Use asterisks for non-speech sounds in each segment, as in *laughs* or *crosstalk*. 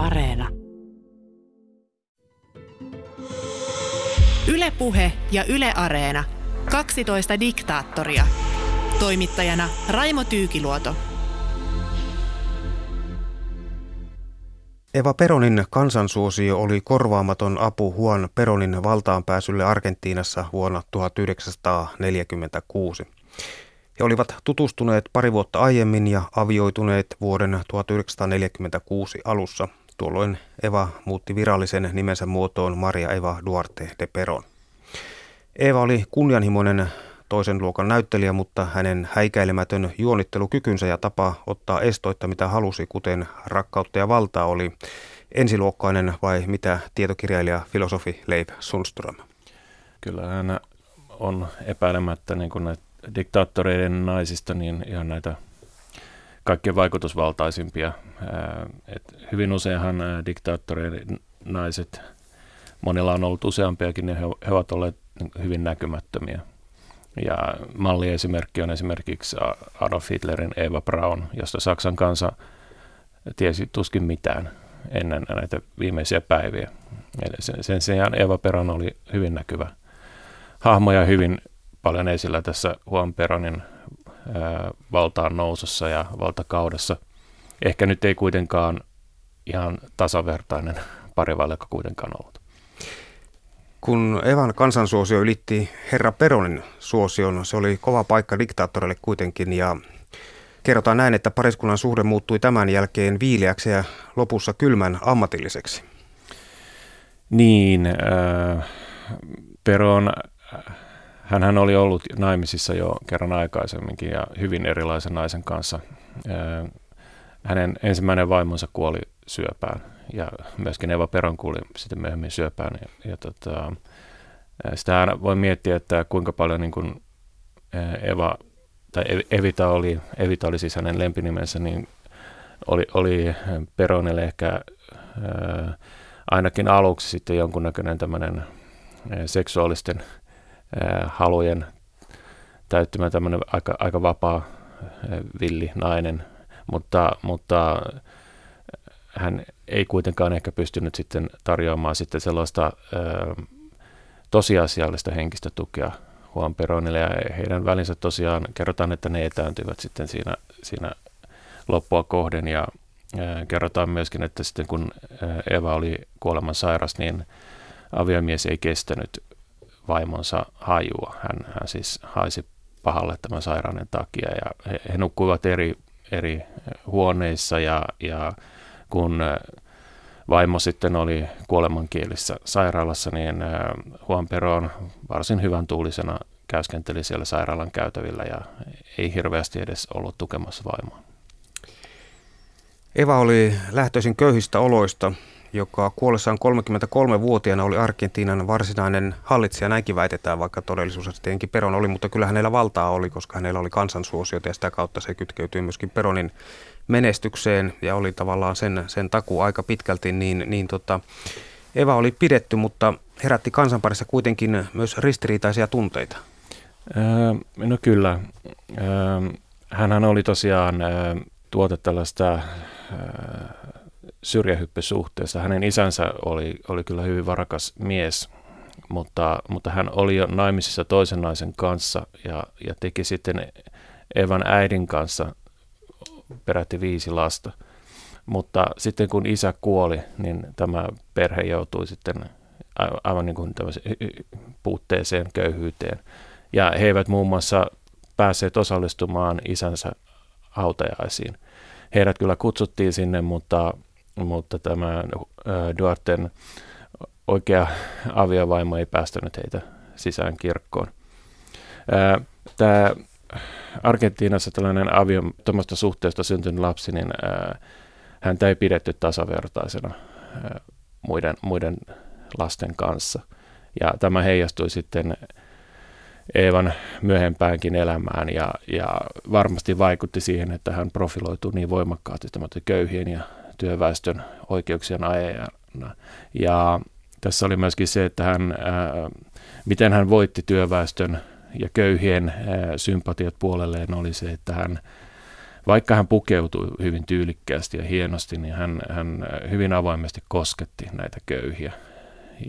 Areena. Ylepuhe ja Yle Areena. 12 diktaattoria. Toimittajana Raimo Tyykiluoto. Eva Peronin kansansuosio oli korvaamaton apu Juan Peronin valtaan pääsylle Argentiinassa vuonna 1946. He olivat tutustuneet pari vuotta aiemmin ja avioituneet vuoden 1946 alussa. Tuolloin Eva muutti virallisen nimensä muotoon Maria Eva Duarte de Peron. Eva oli kunnianhimoinen toisen luokan näyttelijä, mutta hänen häikäilemätön juonittelukykynsä ja tapa ottaa estoitta mitä halusi, kuten rakkautta ja valtaa, oli ensiluokkainen vai mitä tietokirjailija filosofi Leif Sundström? Kyllä hän on epäilemättä niin kuin näitä diktaattoreiden naisista niin ihan näitä kaikkein vaikutusvaltaisimpia. Et hyvin useinhan diktaattoreiden naiset, monilla on ollut useampiakin, niin he, he ovat olleet hyvin näkymättömiä. Ja malliesimerkki on esimerkiksi Adolf Hitlerin Eva Braun, josta Saksan kansa tiesi tuskin mitään ennen näitä viimeisiä päiviä. Sen, sen sijaan Eva Peron oli hyvin näkyvä hahmo ja hyvin paljon esillä tässä Juan Peronin valtaan nousussa ja valtakaudessa. Ehkä nyt ei kuitenkaan ihan tasavertainen parivaljakko kuitenkaan ollut. Kun Evan kansansuosio ylitti herra Peronin suosion, se oli kova paikka diktaattorille kuitenkin ja kerrotaan näin, että pariskunnan suhde muuttui tämän jälkeen viileäksi ja lopussa kylmän ammatilliseksi. Niin, äh, Peron, hän oli ollut naimisissa jo kerran aikaisemminkin ja hyvin erilaisen naisen kanssa. Hänen ensimmäinen vaimonsa kuoli syöpään ja myöskin Eva Peron kuuli sitten myöhemmin syöpään. Ja, ja tota, sitä voi miettiä, että kuinka paljon niin kuin Eva, tai Evita oli, Evita oli siis hänen lempinimensä, niin oli, oli Peronille ehkä ää, ainakin aluksi sitten jonkunnäköinen tämmöinen seksuaalisten halujen täyttymä tämmöinen aika, aika vapaa villi nainen, mutta, mutta hän ei kuitenkaan ehkä pystynyt sitten tarjoamaan sitten sellaista ö, tosiasiallista henkistä tukea Juan Peronille. Ja heidän välinsä tosiaan kerrotaan, että ne etääntyivät sitten siinä, siinä loppua kohden. Ja ö, kerrotaan myöskin, että sitten kun Eva oli kuoleman sairas, niin aviomies ei kestänyt vaimonsa hajua. Hän, hän siis haisi pahalle tämän sairauden takia ja he, he nukkuivat eri, eri huoneissa ja, ja kun vaimo sitten oli kuolemankielissä sairaalassa, niin Juan Peron varsin hyvän tuulisena käyskenteli siellä sairaalan käytävillä ja ei hirveästi edes ollut tukemassa vaimoa. Eva oli lähtöisin köyhistä oloista, joka kuollessaan 33-vuotiaana oli Argentiinan varsinainen hallitsija, näinkin väitetään, vaikka todellisuudessa tietenkin Peron oli, mutta kyllä hänellä valtaa oli, koska hänellä oli kansansuosiota ja sitä kautta se kytkeytyi myöskin Peronin menestykseen ja oli tavallaan sen, sen taku aika pitkälti, niin, niin tota, Eva oli pidetty, mutta herätti kansanparissa kuitenkin myös ristiriitaisia tunteita. Öö, no kyllä. Öö, hänhän oli tosiaan öö, tuote tällaista syrjähyppysuhteesta. Hänen isänsä oli, oli kyllä hyvin varakas mies, mutta, mutta hän oli jo naimisissa toisen naisen kanssa ja, ja teki sitten Evan äidin kanssa peräti viisi lasta. Mutta sitten kun isä kuoli, niin tämä perhe joutui sitten aivan niin kuin puutteeseen, köyhyyteen. Ja he eivät muun muassa päässeet osallistumaan isänsä hautajaisiin. Heidät kyllä kutsuttiin sinne, mutta, mutta tämä Duarten oikea aviovaimo ei päästänyt heitä sisään kirkkoon. Tämä Argentiinassa tällainen aviottomasta suhteesta syntynyt lapsi, niin häntä ei pidetty tasavertaisena muiden, muiden lasten kanssa. Ja tämä heijastui sitten Eevan myöhempäänkin elämään ja, ja varmasti vaikutti siihen, että hän profiloitui niin voimakkaasti köyhien ja työväestön oikeuksien ajajana. Ja tässä oli myöskin se, että hän, ää, miten hän voitti työväestön ja köyhien sympatiat puolelleen oli se, että hän vaikka hän pukeutui hyvin tyylikkäästi ja hienosti, niin hän, hän hyvin avoimesti kosketti näitä köyhiä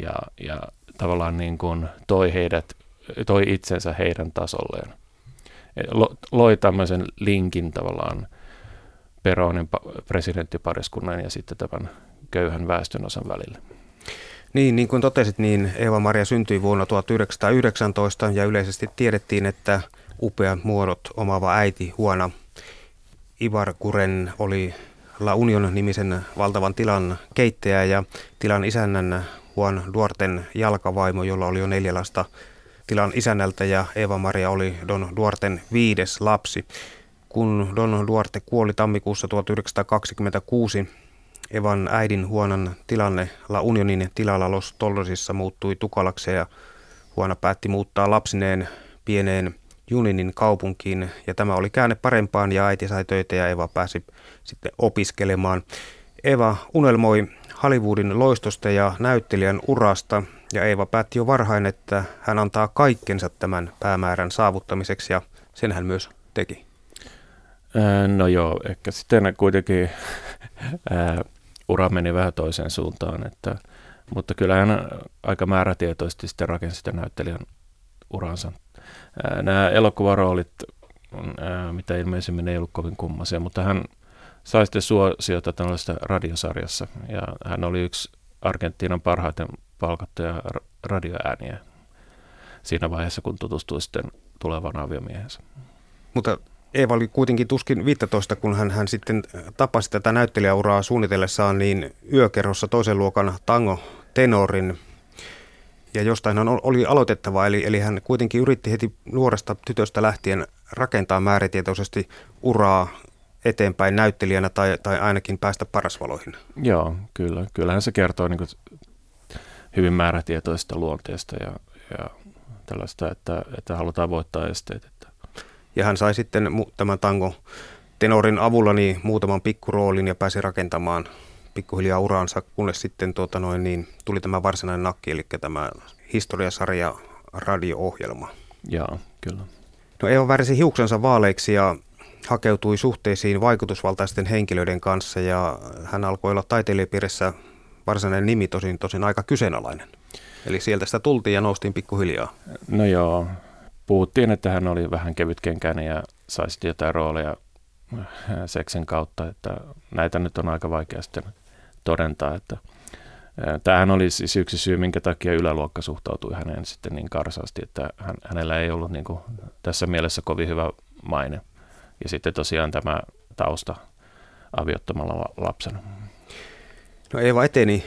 ja, ja tavallaan niin kuin toi, heidät, toi itsensä heidän tasolleen. Loi tämmöisen linkin tavallaan Peronin presidenttipariskunnan ja sitten tämän köyhän väestönosan välillä. Niin, niin kuin totesit, niin Eeva-Maria syntyi vuonna 1919 ja yleisesti tiedettiin, että upeat muodot omaava äiti Huona Ivar Kuren oli La Union nimisen valtavan tilan keittäjä ja tilan isännän Juan Duarten jalkavaimo, jolla oli jo neljä lasta tilan isännältä ja Eva-Maria oli Don Duarten viides lapsi. Kun Don Duarte kuoli tammikuussa 1926, Evan äidin huonon tilanne La Unionin tilalla Los Tollosissa muuttui tukalaksi ja huona päätti muuttaa lapsineen pieneen Juninin kaupunkiin ja tämä oli käänne parempaan ja äiti sai töitä ja Eva pääsi sitten opiskelemaan. Eva unelmoi Hollywoodin loistosta ja näyttelijän urasta ja Eeva päätti jo varhain, että hän antaa kaikkensa tämän päämäärän saavuttamiseksi ja sen hän myös teki. No joo, ehkä sitten kuitenkin *laughs* ura meni vähän toiseen suuntaan, että, mutta kyllä hän aika määrätietoisesti sitten rakensi sitä näyttelijän uransa. Nämä elokuvaroolit, mitä ilmeisemmin ei ollut kovin kummasia, mutta hän sai sitten suosiota tällaisessa radiosarjassa ja hän oli yksi Argentiinan parhaiten palkattuja radioääniä siinä vaiheessa, kun tutustui sitten tulevan aviomiehensä. Mutta Eeva oli kuitenkin tuskin 15, kun hän, hän sitten tapasi tätä näyttelijäuraa suunnitellessaan, niin yökerhossa toisen luokan tango tenorin. Ja jostain hän oli aloitettava, eli, eli hän kuitenkin yritti heti nuoresta tytöstä lähtien rakentaa määrätietoisesti uraa eteenpäin näyttelijänä tai, tai ainakin päästä parasvaloihin. Joo, kyllä. Kyllähän se kertoo niin kuin hyvin määrätietoista luonteesta ja, ja tällaista, että, että halutaan voittaa esteet. Ja hän sai sitten tämän tango tenorin avulla niin muutaman pikkuroolin ja pääsi rakentamaan pikkuhiljaa uraansa, kunnes sitten tuota noin, niin tuli tämä varsinainen nakki, eli tämä historiasarja radio-ohjelma. Joo, kyllä. No Eeva värisi hiuksensa vaaleiksi ja hakeutui suhteisiin vaikutusvaltaisten henkilöiden kanssa ja hän alkoi olla taiteilijapiirissä varsinainen nimi tosin, tosin aika kyseenalainen. Eli sieltä sitä tultiin ja noustiin pikkuhiljaa. No joo, puhuttiin, että hän oli vähän kevytkenkäinen ja saisi jotain rooleja äh, seksin kautta, että näitä nyt on aika vaikea sitten todentaa, että äh, Tämähän oli siis yksi syy, minkä takia yläluokka suhtautui häneen sitten niin karsaasti, että hän, hänellä ei ollut niin kuin tässä mielessä kovin hyvä maine. Ja sitten tosiaan tämä tausta aviottomalla lapsena. No Eeva eteni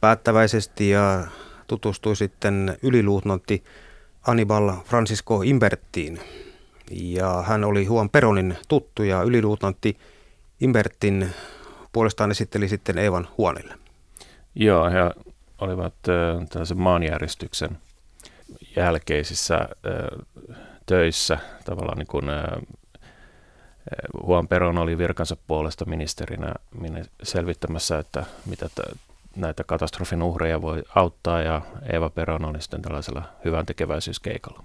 päättäväisesti ja tutustui sitten yliluutnantti Anibal Francisco Imbertiin. Ja hän oli Huon Peronin tuttu ja yliluutnantti Imbertin puolestaan esitteli sitten Eevan huonille. Joo, he olivat tällaisen maanjäristyksen jälkeisissä töissä tavallaan niin kuin, äh, Juan Peron oli virkansa puolesta ministerinä selvittämässä, että mitä näitä katastrofin uhreja voi auttaa ja Eva Peron oli sitten tällaisella hyvän tekeväisyyskeikalla.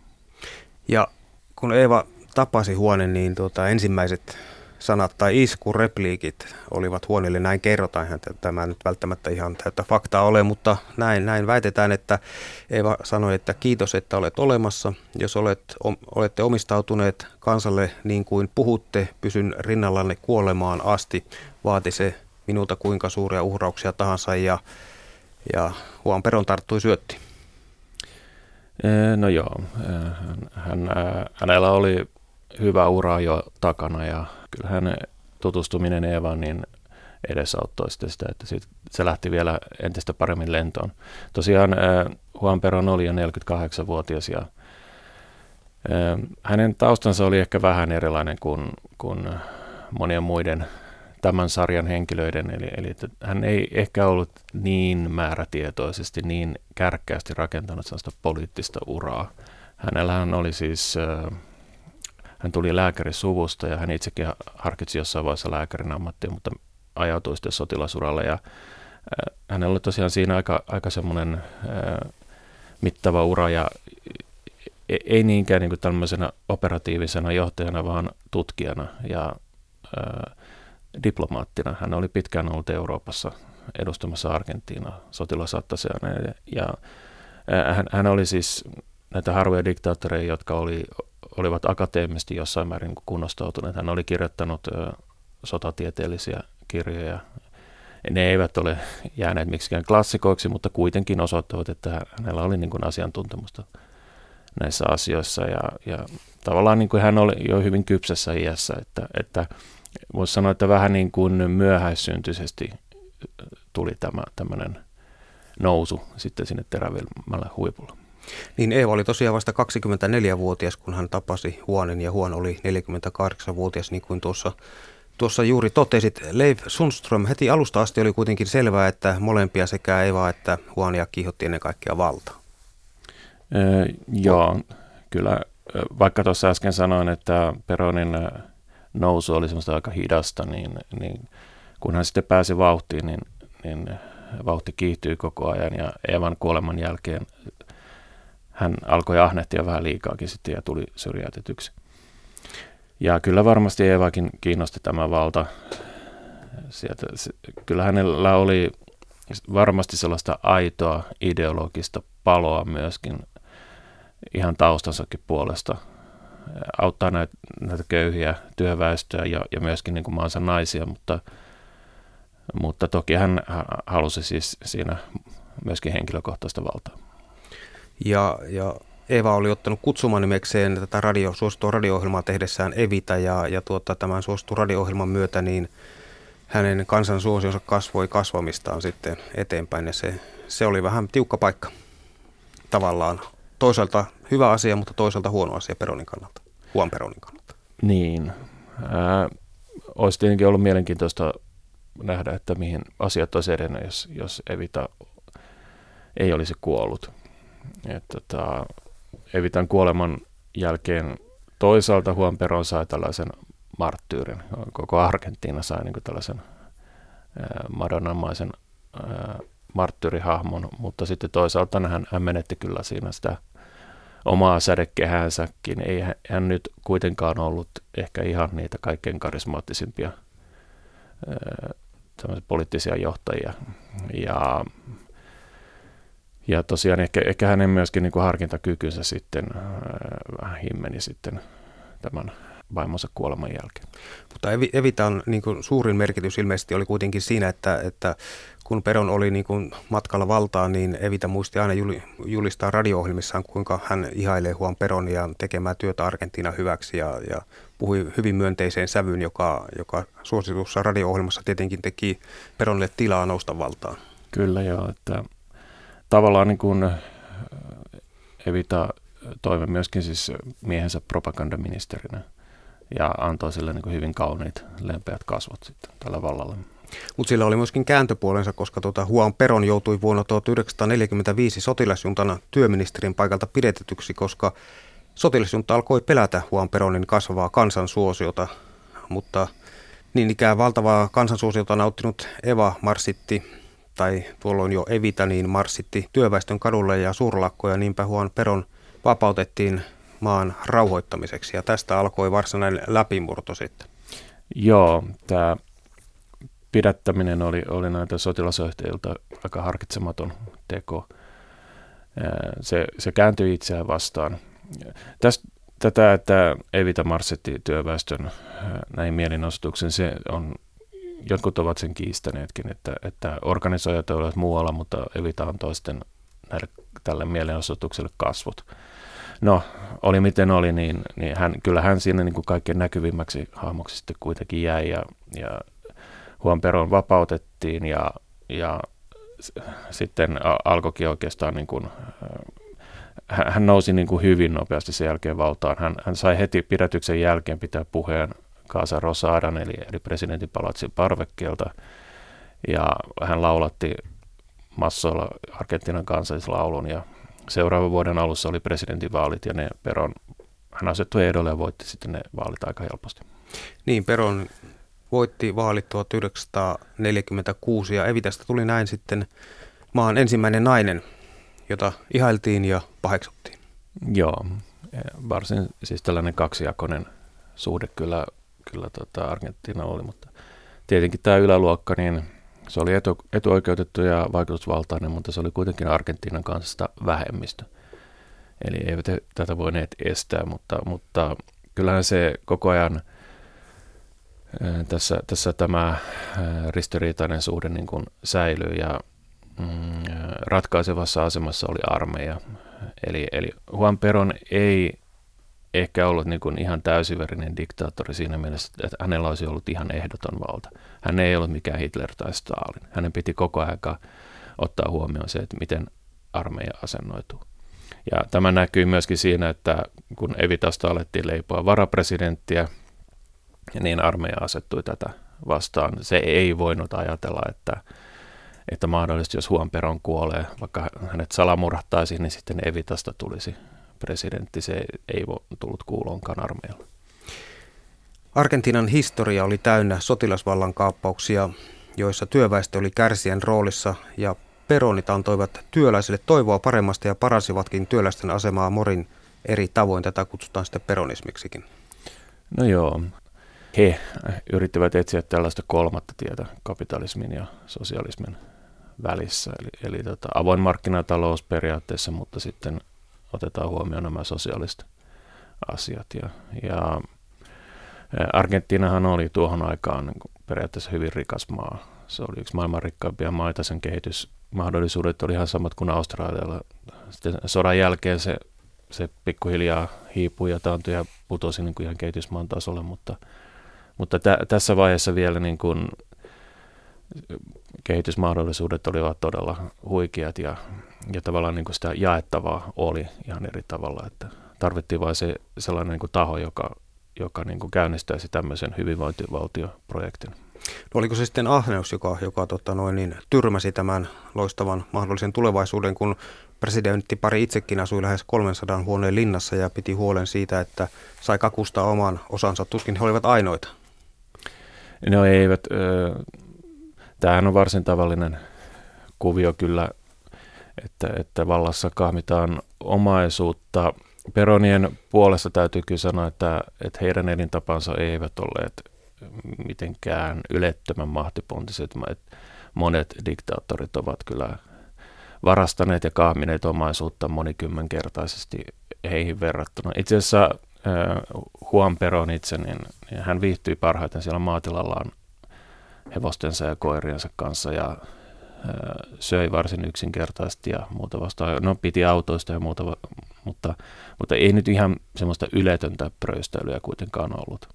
Ja kun Eeva tapasi huoneen, niin tuota, ensimmäiset sanat tai iskurepliikit olivat huoneelle. Näin kerrotaan, että tämä nyt välttämättä ihan täyttä faktaa ole, mutta näin, näin väitetään, että Eva sanoi, että kiitos, että olet olemassa. Jos olet, o, olette omistautuneet kansalle niin kuin puhutte, pysyn rinnallanne kuolemaan asti. Vaati se minulta kuinka suuria uhrauksia tahansa ja, ja Huon Peron tarttui syötti. No joo, hän, hänellä oli hyvä ura jo takana ja kyllähän tutustuminen Eevaan niin edesauttoi sitten sitä, että siitä, se lähti vielä entistä paremmin lentoon. Tosiaan Juan Peron oli jo 48-vuotias ja hänen taustansa oli ehkä vähän erilainen kuin, kuin monien muiden tämän sarjan henkilöiden, eli, eli että hän ei ehkä ollut niin määrätietoisesti, niin kärkkäästi rakentanut sellaista poliittista uraa. Hänellähän oli siis äh, hän tuli lääkärisuvusta ja hän itsekin harkitsi jossain vaiheessa lääkärin ammattia, mutta ajautui sitten sotilasuralle ja hänellä oli tosiaan siinä aika, aika semmoinen mittava ura ja e, ei niinkään niin kuin tämmöisenä operatiivisena johtajana, vaan tutkijana. Ja ää, diplomaattina. Hän oli pitkään ollut Euroopassa edustamassa Argentiinaa sotilasattasena ja, ja hän, hän oli siis näitä harvoja diktaattoreja, jotka oli, olivat akateemisesti jossain määrin kunnostautuneet. Hän oli kirjoittanut sotatieteellisiä kirjoja. Ne eivät ole jääneet miksikään klassikoiksi, mutta kuitenkin osoittavat, että hänellä oli niin kuin asiantuntemusta näissä asioissa. Ja, ja tavallaan niin kuin hän oli jo hyvin kypsessä iässä, että, että voisi sanoa, että vähän niin kuin myöhäissyntyisesti tuli tämä tämmöinen nousu sitten sinne terävilmälle huipulle. Niin Eeva oli tosiaan vasta 24-vuotias, kun hän tapasi Huonen ja Huon oli 48-vuotias, niin kuin tuossa, tuossa juuri totesit. Leif Sundström, heti alusta asti oli kuitenkin selvää, että molempia sekä Eeva että Huonia kiihotti ennen kaikkea valta. Öö, joo, kyllä. Vaikka tuossa äsken sanoin, että Peronin nousu oli semmoista aika hidasta, niin, niin kun hän sitten pääsi vauhtiin, niin, niin vauhti kiihtyi koko ajan ja Evan kuoleman jälkeen hän alkoi ahnehtia vähän liikaakin sitten ja tuli syrjäytetyksi. Ja kyllä varmasti Evakin kiinnosti tämä valta. Sieltä, kyllä hänellä oli varmasti sellaista aitoa ideologista paloa myöskin ihan taustansakin puolesta. Auttaa näitä, näitä köyhiä työväestöä ja, ja myöskin niin kuin maansa naisia, mutta, mutta toki hän halusi siis siinä myöskin henkilökohtaista valtaa. Ja, ja Eva oli ottanut kutsumanimekseen tätä radio, suosittua radio-ohjelmaa tehdessään Evita ja, ja tuota, tämän suositun radio-ohjelman myötä niin hänen kansan suosionsa kasvoi kasvamistaan sitten eteenpäin ja se, se oli vähän tiukka paikka tavallaan. Toisaalta hyvä asia, mutta toisaalta huono asia Peronin kannalta, Huon Peronin kannalta. Niin. Ää, olisi tietenkin ollut mielenkiintoista nähdä, että mihin asiat olisi edennyt, jos, jos Evita ei olisi kuollut. Että tota, Evitan kuoleman jälkeen toisaalta Juan Perón sai tällaisen marttyyrin. Koko Argentiina sai niin kuin tällaisen madonnamaisen marttyyrihahmon, mutta sitten toisaalta hän menetti kyllä siinä sitä omaa sädekehänsäkin. Ei hän nyt kuitenkaan ollut ehkä ihan niitä kaikkein karismaattisimpia poliittisia johtajia. Ja ja tosiaan ehkä, ehkä hänen myöskin niin kuin harkintakykynsä sitten äh, vähän himmeni sitten tämän vaimonsa kuoleman jälkeen. Mutta Evitan niin kuin suurin merkitys ilmeisesti oli kuitenkin siinä, että, että kun Peron oli niin kuin matkalla valtaan, niin Evita muisti aina julistaa radio-ohjelmissaan, kuinka hän ihailee Juan Peronia tekemään työtä Argentiina hyväksi ja, ja puhui hyvin myönteiseen sävyyn, joka, joka suositussa radio-ohjelmassa tietenkin teki Peronille tilaa nousta valtaan. Kyllä joo, että tavallaan niin kuin Evita toimi myöskin siis miehensä propagandaministerinä ja antoi sille niin hyvin kauniit, lempeät kasvot sitten tällä vallalla. Mutta sillä oli myöskin kääntöpuolensa, koska tuota Huan Peron joutui vuonna 1945 sotilasjuntana työministerin paikalta pidetetyksi, koska sotilasjunta alkoi pelätä Huan Peronin kasvavaa kansansuosiota, mutta niin ikään valtavaa kansansuosiota nauttinut Eva marsitti tai tuolloin jo Evita, niin marssitti työväestön kadulle ja suurlakkoja, niinpä Huon Peron vapautettiin maan rauhoittamiseksi ja tästä alkoi varsinainen läpimurto sitten. Joo, tämä pidättäminen oli, oli näitä sotilasohtajilta aika harkitsematon teko. Se, se kääntyi itseään vastaan. Tästä, tätä, että Evita marssitti työväestön näihin mielenosoituksen, se on jotkut ovat sen kiistäneetkin, että, että organisoijat olivat muualla, mutta Evita on toisten näille, tälle mielenosoitukselle kasvot. No, oli miten oli, niin, niin hän, kyllä hän siinä niin kuin kaikkein näkyvimmäksi hahmoksi sitten kuitenkin jäi ja, ja Juan Peron vapautettiin ja, ja sitten alkoikin oikeastaan niin kuin, hän nousi niin kuin hyvin nopeasti sen jälkeen valtaan. Hän, hän sai heti pidätyksen jälkeen pitää puheen Casa Rosadan, eli, eli presidentin palatsin parvekkeelta. Ja hän laulatti massoilla Argentiinan kansallislaulun ja seuraavan vuoden alussa oli presidentinvaalit ja ne Peron, hän asettui ehdolle ja voitti sitten ne vaalit aika helposti. Niin, Peron voitti vaalit 1946 ja Evitasta tuli näin sitten maan ensimmäinen nainen, jota ihailtiin ja paheksuttiin. Joo, varsin siis tällainen kaksijakoinen suhde kyllä kyllä tota Argentiina oli, mutta tietenkin tämä yläluokka, niin se oli etu, etuoikeutettu ja vaikutusvaltainen, mutta se oli kuitenkin Argentiinan kanssa vähemmistö. Eli eivät tätä voineet estää, mutta, mutta kyllähän se koko ajan tässä, tässä tämä ristiriitainen suhde niin kuin säilyy ja mm, ratkaisevassa asemassa oli armeija. Eli, eli Juan Peron ei ehkä ollut niin kuin ihan täysiverinen diktaattori siinä mielessä, että hänellä olisi ollut ihan ehdoton valta. Hän ei ollut mikään Hitler tai Stalin. Hänen piti koko ajan ottaa huomioon se, että miten armeija asennoituu. Ja tämä näkyy myöskin siinä, että kun Evitasta alettiin leipoa varapresidenttiä, niin armeija asettui tätä vastaan. Se ei voinut ajatella, että, että mahdollisesti jos Juan Peron kuolee, vaikka hänet salamurhattaisiin, niin sitten Evitasta tulisi presidentti. Se ei tullut kuuloonkaan armeijalle. Argentiinan historia oli täynnä sotilasvallan kaappauksia, joissa työväestö oli kärsien roolissa ja peronit antoivat työläisille toivoa paremmasta ja paransivatkin työläisten asemaa morin eri tavoin. Tätä kutsutaan sitten peronismiksikin. No joo, he yrittivät etsiä tällaista kolmatta tietä kapitalismin ja sosialismin välissä. Eli, eli tota, avoin markkinatalous periaatteessa, mutta sitten otetaan huomioon nämä sosiaaliset asiat. Ja, ja Argentiinahan oli tuohon aikaan niin periaatteessa hyvin rikas maa. Se oli yksi maailman rikkaimpia maita, sen kehitysmahdollisuudet oli ihan samat kuin Australialla. Sitten sodan jälkeen se, se pikkuhiljaa hiipui ja taantui ja putosi niin kuin ihan kehitysmaan tasolle, mutta, mutta tä, tässä vaiheessa vielä niin kuin kehitysmahdollisuudet olivat todella huikeat ja, ja tavallaan niin kuin sitä jaettavaa oli ihan eri tavalla, että tarvittiin vain se sellainen niin kuin taho, joka, joka niin kuin käynnistäisi tämmöisen hyvinvointivaltioprojektin. No oliko se sitten ahneus, joka, joka tota noin, niin, tyrmäsi tämän loistavan mahdollisen tulevaisuuden, kun presidentti pari itsekin asui lähes 300 huoneen linnassa ja piti huolen siitä, että sai kakustaa oman osansa. Tuskin he olivat ainoita. No eivät. Tämähän on varsin tavallinen kuvio kyllä, että, että vallassa kahmitaan omaisuutta. Peronien puolesta täytyy kyllä sanoa, että, että heidän elintapansa eivät olleet mitenkään ylettömän mahtipontiset. Monet diktaattorit ovat kyllä varastaneet ja kahmineet omaisuutta monikymmenkertaisesti heihin verrattuna. Itse asiassa Juan Peron itse, niin, niin hän viihtyi parhaiten siellä maatilallaan hevostensa ja koiriensa kanssa ja söi varsin yksinkertaisesti ja muuta vastaan. No piti autoista ja muuta, mutta, mutta ei nyt ihan semmoista yletöntä pröystäilyä kuitenkaan ollut.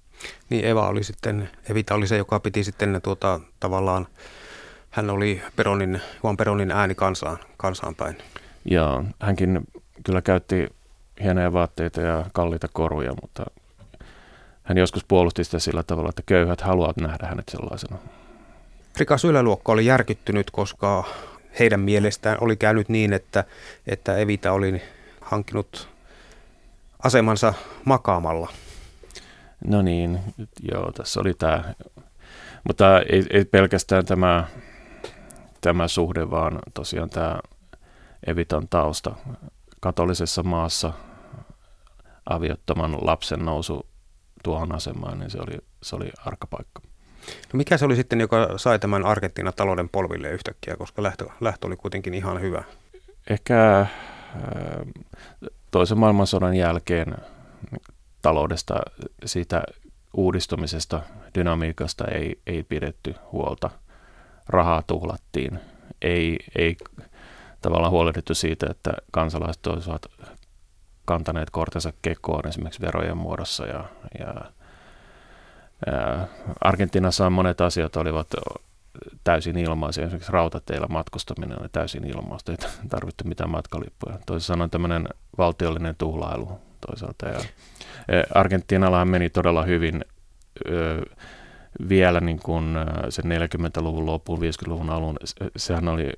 Niin Eva oli sitten, Evita oli se, joka piti sitten tuota, tavallaan, hän oli Peronin, Juan Peronin ääni kansaan, kansaan päin. Joo, hänkin kyllä käytti hienoja vaatteita ja kalliita koruja, mutta hän joskus puolusti sitä sillä tavalla, että köyhät haluavat nähdä hänet sellaisena. Rikas yläluokka oli järkyttynyt, koska heidän mielestään oli käynyt niin, että, että Evita oli hankkinut asemansa makaamalla. No niin, joo, tässä oli tämä. Mutta ei, ei pelkästään tämä, tämä suhde, vaan tosiaan tämä Evitan tausta katolisessa maassa aviottoman lapsen nousu tuohon asemaan, niin se oli, se oli arkapaikka. No mikä se oli sitten, joka sai tämän Argentiinan talouden polville yhtäkkiä, koska lähtö, lähtö oli kuitenkin ihan hyvä? Ehkä toisen maailmansodan jälkeen taloudesta, siitä uudistumisesta, dynamiikasta ei, ei pidetty huolta. Rahaa tuhlattiin. Ei, ei tavallaan huolehdittu siitä, että kansalaiset olisivat kantaneet kortensa kekoon esimerkiksi verojen muodossa ja, ja Argentiinassa monet asiat olivat täysin ilmaisia. Esimerkiksi rautateillä matkustaminen oli täysin ilmaista, ei *laughs* tarvittu mitään matkalippuja. Toisin sanoen tämmöinen valtiollinen tuhlailu toisaalta. Ja Argentiinallahan meni todella hyvin vielä niin kuin sen 40-luvun loppuun, 50-luvun alun. Sehän oli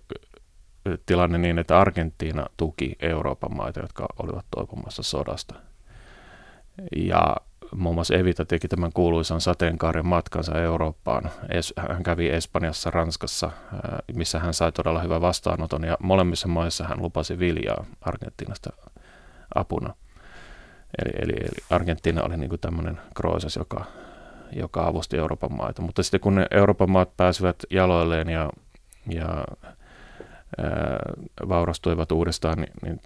tilanne niin, että Argentiina tuki Euroopan maita, jotka olivat toipumassa sodasta. Ja muun muassa Evita teki tämän kuuluisan sateenkaaren matkansa Eurooppaan. Hän kävi Espanjassa, Ranskassa, missä hän sai todella hyvän vastaanoton ja molemmissa maissa hän lupasi viljaa Argentiinasta apuna. Eli, eli, eli Argentiina oli niin tämmöinen Kroosas, joka, joka avusti Euroopan maita. Mutta sitten kun ne Euroopan maat pääsivät jaloilleen ja, ja ää, vaurastuivat uudestaan, niin, niin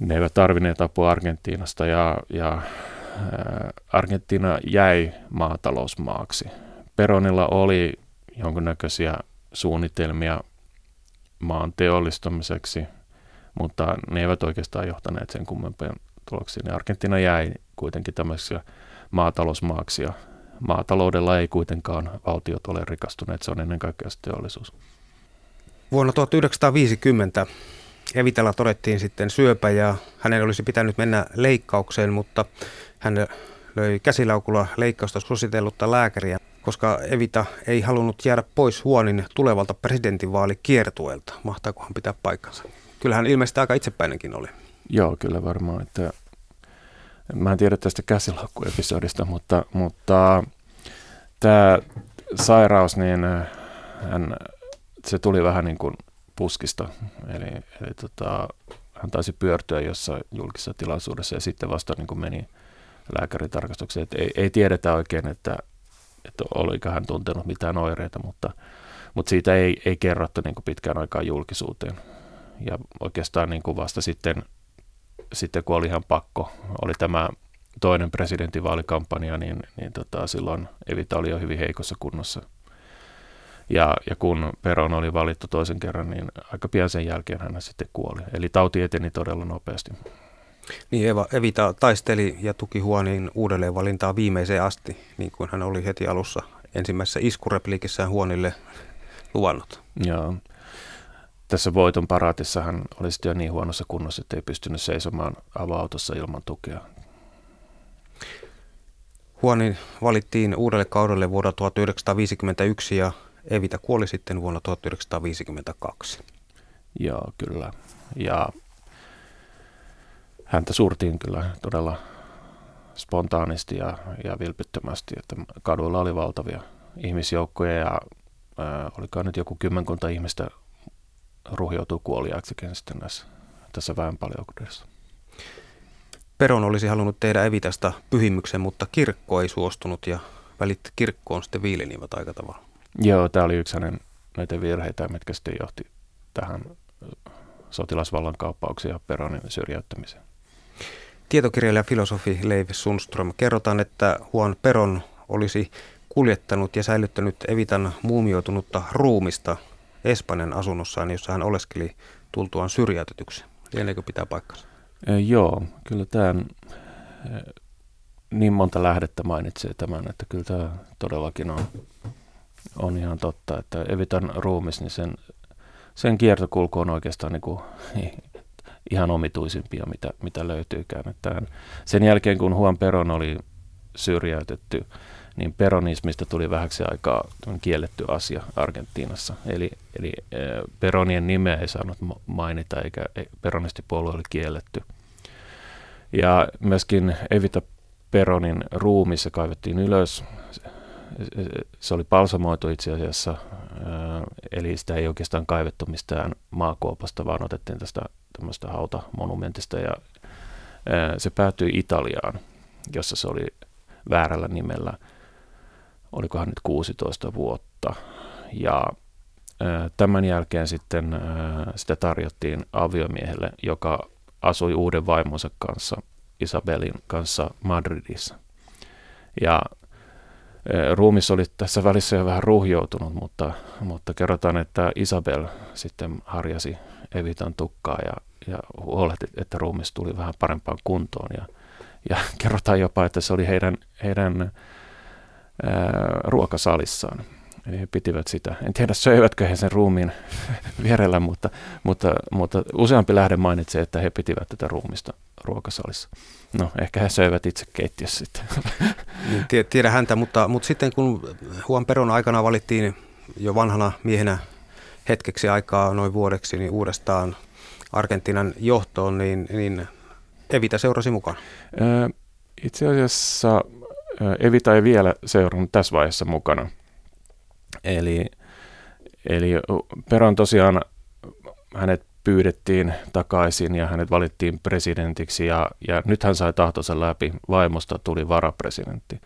ne eivät tarvinneet apua Argentiinasta ja, ja Argentiina jäi maatalousmaaksi. Peronilla oli jonkinnäköisiä suunnitelmia maan teollistamiseksi, mutta ne eivät oikeastaan johtaneet sen kummempien tuloksiin. Argentiina jäi kuitenkin tämmöiseksi maatalousmaaksi ja maataloudella ei kuitenkaan valtiot ole rikastuneet, se on ennen kaikkea teollisuus. Vuonna 1950 Evitellä todettiin sitten syöpä ja hänen olisi pitänyt mennä leikkaukseen, mutta hän löi käsilaukulla leikkausta suositellutta lääkäriä, koska Evita ei halunnut jäädä pois huonin tulevalta presidentinvaalikiertueelta. Mahtaakohan pitää paikkansa? Kyllähän ilmeisesti aika itsepäinenkin oli. Joo, kyllä varmaan. Että mä en tiedä tästä käsilaukkuepisodista, mutta, mutta tämä sairaus, niin hän, se tuli vähän niin kuin puskista. Eli, eli tota, hän taisi pyörtyä jossain julkisessa tilaisuudessa ja sitten vasta niin kuin meni lääkäritarkastukseen. ei, ei tiedetä oikein, että, että oliko hän tuntenut mitään oireita, mutta, mutta siitä ei, ei kerrottu niin kuin pitkään aikaa julkisuuteen. Ja oikeastaan niin kuin vasta sitten, sitten, kun oli ihan pakko, oli tämä toinen presidentinvaalikampanja, niin, niin tota, silloin Evita oli jo hyvin heikossa kunnossa. Ja, ja kun Peron oli valittu toisen kerran, niin aika pian sen jälkeen hän sitten kuoli. Eli tauti eteni todella nopeasti. Niin Eva, Evita taisteli ja tuki Huonin uudelleenvalintaa viimeiseen asti, niin kuin hän oli heti alussa ensimmäisessä iskurepliikissään Huonille luvannut. Joo. Tässä voiton paraatissa hän oli sitten jo niin huonossa kunnossa, että ei pystynyt seisomaan ava-autossa ilman tukea. Huonin valittiin uudelle kaudelle vuonna 1951 ja Evita kuoli sitten vuonna 1952. Joo, kyllä. Ja häntä surtiin kyllä todella spontaanisti ja, ja vilpittömästi, että kaduilla oli valtavia ihmisjoukkoja ja ää, olikaan nyt joku kymmenkunta ihmistä ruhjoutuu kuoliaaksikin sitten näissä, tässä väenpaljoudessa. Peron olisi halunnut tehdä Evitasta pyhimyksen, mutta kirkko ei suostunut ja välit kirkkoon sitten viilenivät aika tavalla. Joo, tämä oli yksi hänen näitä virheitä, mitkä sitten johti tähän sotilasvallan kauppauksiin ja Peronin syrjäyttämiseen. Tietokirjailija filosofi Leiv Sundström, kerrotaan, että Juan Peron olisi kuljettanut ja säilyttänyt Evitan muumioitunutta ruumista Espanjan asunnossaan, jossa hän oleskeli tultuaan syrjäytetyksi. Lieneekö pitää paikkansa? E, joo, kyllä tämä niin monta lähdettä mainitsee tämän, että kyllä tämä todellakin on, on ihan totta, että Evitan ruumis, niin sen, sen kiertokulku on oikeastaan niin kuin *laughs* ihan omituisimpia, mitä, mitä löytyykään. Että sen jälkeen, kun Juan Peron oli syrjäytetty, niin peronismista tuli vähäksi aikaa kielletty asia Argentiinassa. Eli, eli Peronien nimeä ei saanut mainita, eikä e, peronistipuolue oli kielletty. Ja myöskin Evita Peronin ruumissa kaivettiin ylös. Se oli palsamoitu itse asiassa, eli sitä ei oikeastaan kaivettu mistään maakuopasta, vaan otettiin tästä tämmöistä hautamonumentista ja se päätyi Italiaan, jossa se oli väärällä nimellä, olikohan nyt 16 vuotta. Ja tämän jälkeen sitten sitä tarjottiin aviomiehelle, joka asui uuden vaimonsa kanssa, Isabelin kanssa Madridissa. Ja ruumis oli tässä välissä jo vähän ruhjoutunut, mutta, mutta kerrotaan, että Isabel sitten harjasi Evitan tukkaa ja, ja huolehti, että ruumis tuli vähän parempaan kuntoon. Ja, ja *laughs* kerrotaan jopa, että se oli heidän, heidän ää, ruokasalissaan. Eli he pitivät sitä. En tiedä, söivätkö he sen ruumiin *laughs* vierellä, mutta, mutta, mutta useampi lähde mainitsee, että he pitivät tätä ruumista ruokasalissa. No, ehkä he söivät itse keittiössä sitten. *laughs* Niin, tiedä häntä, mutta, mutta sitten kun Juan Peron aikana valittiin jo vanhana miehenä hetkeksi aikaa noin vuodeksi niin uudestaan Argentiinan johtoon, niin, niin Evita seurasi mukaan. Itse asiassa Evita ei vielä seurannut tässä vaiheessa mukana. Eli, eli Peron tosiaan hänet pyydettiin takaisin ja hänet valittiin presidentiksi ja, ja nyt hän sai tahtonsa läpi. Vaimosta tuli varapresidentti.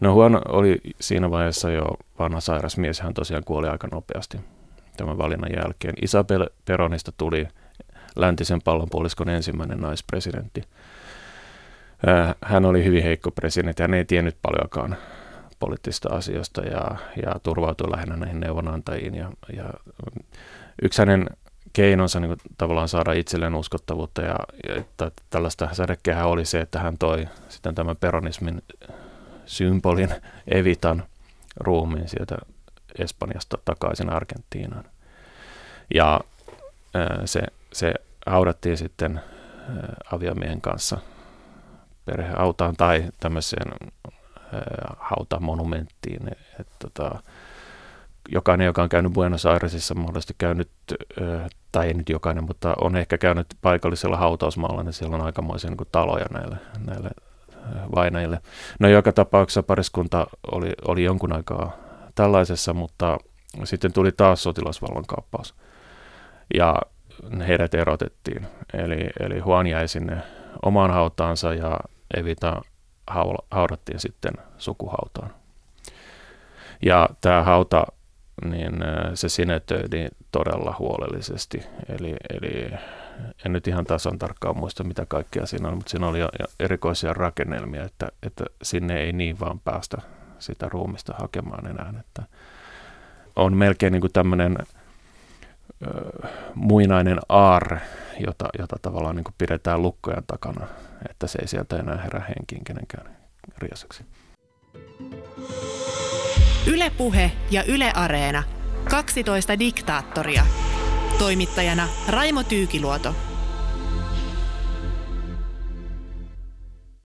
No Juan oli siinä vaiheessa jo vanha sairas mies, hän tosiaan kuoli aika nopeasti tämän valinnan jälkeen. Isabel Peronista tuli läntisen pallonpuoliskon ensimmäinen naispresidentti. Hän oli hyvin heikko presidentti, hän ei tiennyt paljonkaan poliittisista asioista ja, ja turvautui lähinnä näihin neuvonantajiin. Ja, ja yksi hänen keinonsa niin tavallaan saada itselleen uskottavuutta ja, ja että tällaista sädekkeä oli se, että hän toi sitten tämän peronismin symbolin *laughs* Evitan ruumiin sieltä Espanjasta takaisin Argentiinaan. Ja se, se haudattiin sitten aviamiehen kanssa perhehautaan tai tämmöiseen hautamonumenttiin. Että tota, jokainen, joka on käynyt Buenos Airesissa, mahdollisesti käynyt, tai ei nyt jokainen, mutta on ehkä käynyt paikallisella hautausmaalla, niin siellä on aikamoisia niin taloja näille, näille vainajille. No joka tapauksessa pariskunta oli, oli jonkun aikaa tällaisessa, mutta sitten tuli taas sotilasvallankaappaus. Ja heidät erotettiin. Eli, eli Juan jäi sinne omaan hautaansa ja Evita haudattiin sitten sukuhautaan. Ja tämä hauta, niin se sinetöidi todella huolellisesti. Eli, eli en nyt ihan tasan tarkkaan muista, mitä kaikkea siinä on, mutta siinä oli erikoisia rakennelmia, että, että sinne ei niin vaan päästä sitä ruumista hakemaan enää. Että on melkein niin kuin tämmöinen muinainen aarre, jota, jota tavallaan niin pidetään lukkojen takana, että se ei sieltä enää herää henkiin kenenkään riesaksi. Ylepuhe ja Yle Areena. 12 diktaattoria. Toimittajana Raimo Tyykiluoto.